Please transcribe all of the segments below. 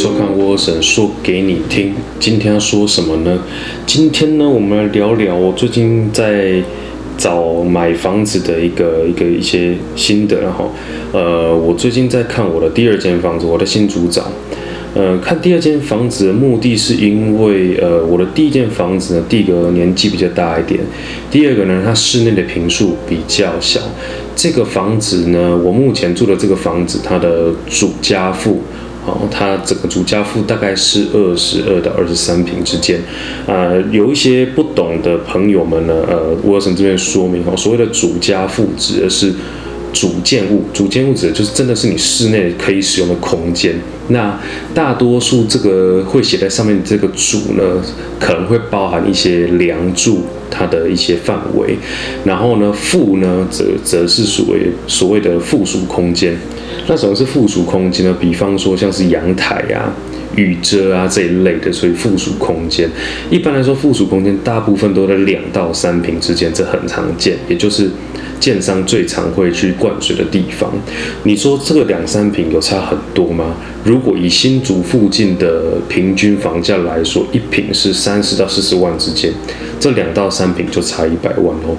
收看沃神说给你听。今天要说什么呢？今天呢，我们来聊聊我最近在找买房子的一个一个一些心得。然后，呃，我最近在看我的第二间房子，我的新主长。呃，看第二间房子的目的是因为，呃，我的第一间房子呢，第一个年纪比较大一点，第二个呢，它室内的平数比较小。这个房子呢，我目前住的这个房子，它的主家父。哦，它整个主家父大概是二十二到二十三平之间，呃，有一些不懂的朋友们呢，呃，我这边说明哦，所谓的主家父指的是主建物，主建物指的就是真的是你室内可以使用的空间。那大多数这个会写在上面这个主呢，可能会包含一些梁柱它的一些范围，然后呢，附呢则则是所谓所谓的附属空间。那什么是附属空间呢？比方说像是阳台啊、雨遮啊这一类的，所以附属空间。一般来说，附属空间大部分都在两到三平之间，这很常见，也就是建商最常会去灌水的地方。你说这个两三平有差很多吗？如果以新竹附近的平均房价来说，一平是三十到四十万之间，这两到三平就差一百万哦。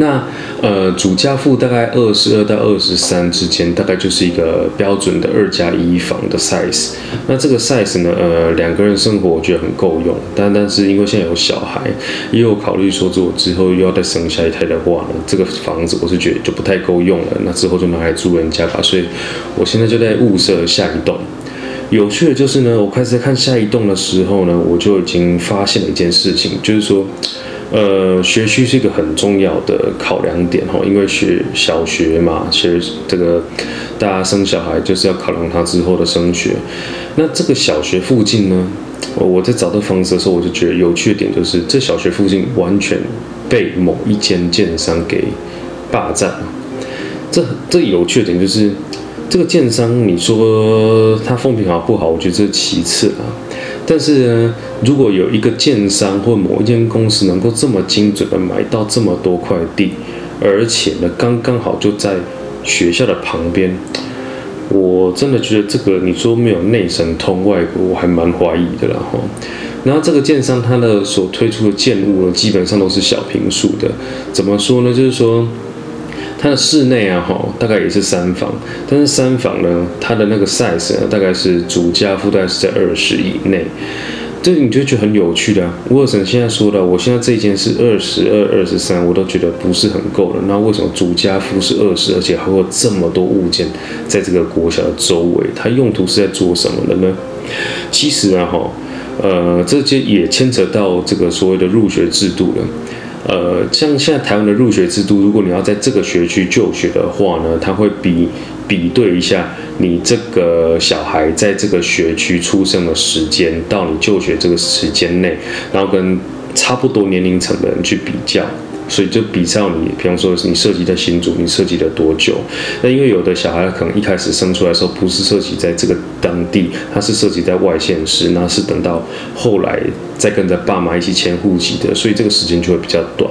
那呃，主家父大概二十二到二十三之间，大概就是一个标准的二加一房的 size。那这个 size 呢，呃，两个人生活我觉得很够用。但但是因为现在有小孩，也有考虑说，如果之后又要再生下一胎的话呢，这个房子我是觉得就不太够用了。那之后就拿来租人家吧。所以我现在就在物色下一栋。有趣的就是呢，我开始在看下一栋的时候呢，我就已经发现了一件事情，就是说。呃，学区是一个很重要的考量点哈，因为学小学嘛，学这个大家生小孩就是要考量他之后的升学。那这个小学附近呢，我在找这房子的时候，我就觉得有趣的点就是，这小学附近完全被某一间建商给霸占了。这这有趣的点就是，这个建商你说他风评好不好？我觉得这是其次啊。但是呢，如果有一个建商或某一间公司能够这么精准的买到这么多块地，而且呢，刚刚好就在学校的旁边，我真的觉得这个你说没有内神通外国，我还蛮怀疑的啦哈。然后这个建商他的所推出的建物呢，基本上都是小平数的，怎么说呢？就是说。它的室内啊，哈，大概也是三房，但是三房呢，它的那个 size 呢，大概是主家附带是在二十以内，这你就觉得很有趣的。沃森现在说的，我现在这间是二十二、二十三，我都觉得不是很够了。那为什么主家附是二十，而且还有这么多物件在这个国小的周围？它用途是在做什么的呢？其实啊，哈，呃，这些也牵扯到这个所谓的入学制度了。呃，像现在台湾的入学制度，如果你要在这个学区就学的话呢，它会比比对一下你这个小孩在这个学区出生的时间到你就学这个时间内，然后跟差不多年龄层的人去比较。所以就比较你，比方说你涉及的新竹，你涉及了多久？那因为有的小孩可能一开始生出来的时候不是涉及在这个当地，他是涉及在外县市，那是等到后来再跟着爸妈一起迁户籍的，所以这个时间就会比较短。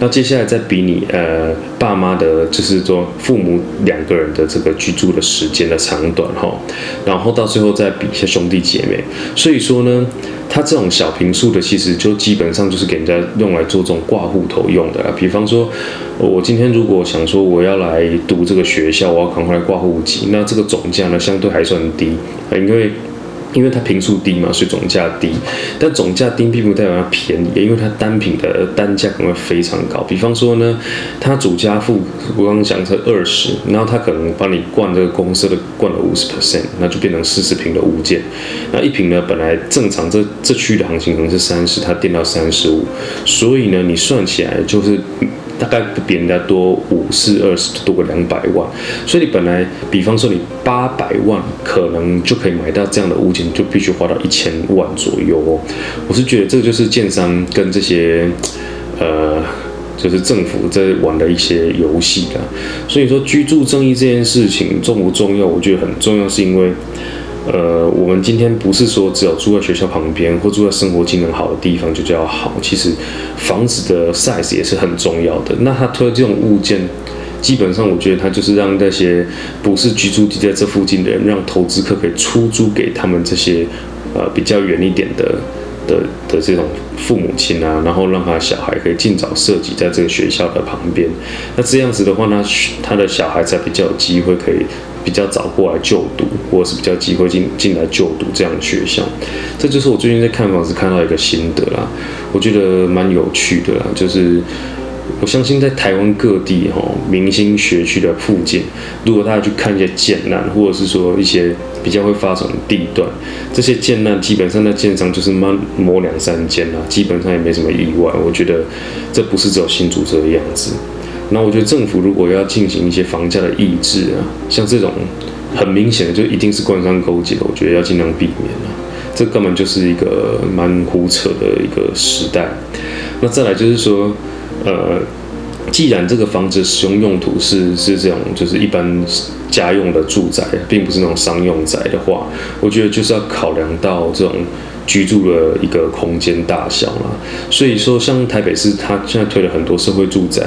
那接下来再比你呃爸妈的，就是说父母两个人的这个居住的时间的长短哈，然后到最后再比一下兄弟姐妹。所以说呢。它这种小平数的，其实就基本上就是给人家用来做这种挂户头用的。比方说，我今天如果想说我要来读这个学校，我要赶快来挂户籍，那这个总价呢相对还算低，因为。因为它平数低嘛，所以总价低。但总价低并不代表它便宜，因为它单品的单价可能会非常高。比方说呢，它主家付我刚刚讲是二十，然后它可能帮你灌这个公司的灌了五十 percent，那就变成四十平的物件。那一平呢，本来正常这这区的行情可能是三十，它垫到三十五，所以呢，你算起来就是。大概比人家多五四二十多个两百万，所以你本来比方说你八百万可能就可以买到这样的物件，就必须花到一千万左右哦。我是觉得这就是建商跟这些呃，就是政府在玩的一些游戏的。所以说居住正义这件事情重不重要？我觉得很重要，是因为。呃，我们今天不是说只有住在学校旁边或住在生活机能好的地方就叫好，其实房子的 size 也是很重要的。那他推这种物件，基本上我觉得他就是让那些不是居住地在这附近的人，让投资客可以出租给他们这些呃比较远一点的的的这种父母亲啊，然后让他小孩可以尽早设籍在这个学校的旁边。那这样子的话呢，他的小孩才比较有机会可以比较早过来就读，或者是比较机会进进来就读这样的学校。这就是我最近在看房子看到一个心得啦，我觉得蛮有趣的啦，就是。我相信在台湾各地哈明星学区的附近，如果大家去看一些建难，或者是说一些比较会发展的地段，这些建难基本上在建商就是慢摸两三间啦，基本上也没什么意外。我觉得这不是只有新竹这个样子。那我觉得政府如果要进行一些房价的抑制啊，像这种很明显的就一定是官商勾结，我觉得要尽量避免啊。这根本就是一个蛮胡扯的一个时代。那再来就是说。呃，既然这个房子使用用途是是这种，就是一般家用的住宅，并不是那种商用宅的话，我觉得就是要考量到这种。居住的一个空间大小啦，所以说像台北市，它现在推了很多社会住宅，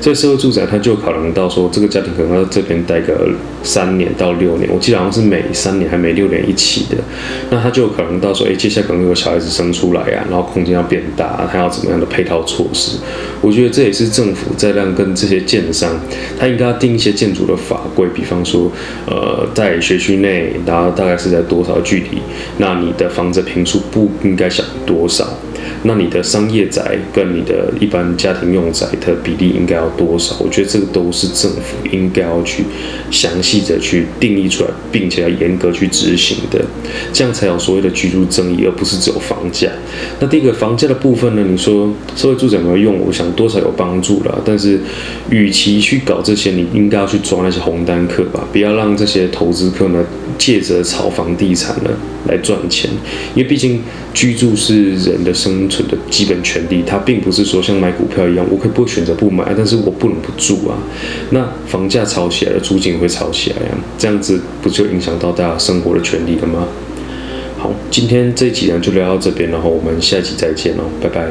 这社会住宅它就考量到说，这个家庭可能要这边待个三年到六年，我记得好像是每三年还每六年一起的，那他就考量到说，哎，接下来可能有小孩子生出来啊，然后空间要变大，他要怎么样的配套措施？我觉得这也是政府在让跟这些建商，他应该要定一些建筑的法规，比方说，呃，在学区内，然后大概是在多少距离，那你的房子平数。不应该想多少。那你的商业宅跟你的一般家庭用宅的比例应该要多少？我觉得这个都是政府应该要去详细的去定义出来，并且要严格去执行的，这样才有所谓的居住正义，而不是只有房价。那第一个房价的部分呢？你说社会住宅有没有用？我想多少有帮助了。但是，与其去搞这些，你应该要去抓那些红单客吧，不要让这些投资客呢借着炒房地产呢来赚钱，因为毕竟居住是人的生。生存的基本权利，它并不是说像买股票一样，我可以不选择不买，但是我不能不住啊。那房价炒起来了，租金会炒起来呀，这样子不就影响到大家生活的权利了吗？好，今天这一集呢就聊到这边，然后我们下一集再见哦，拜拜。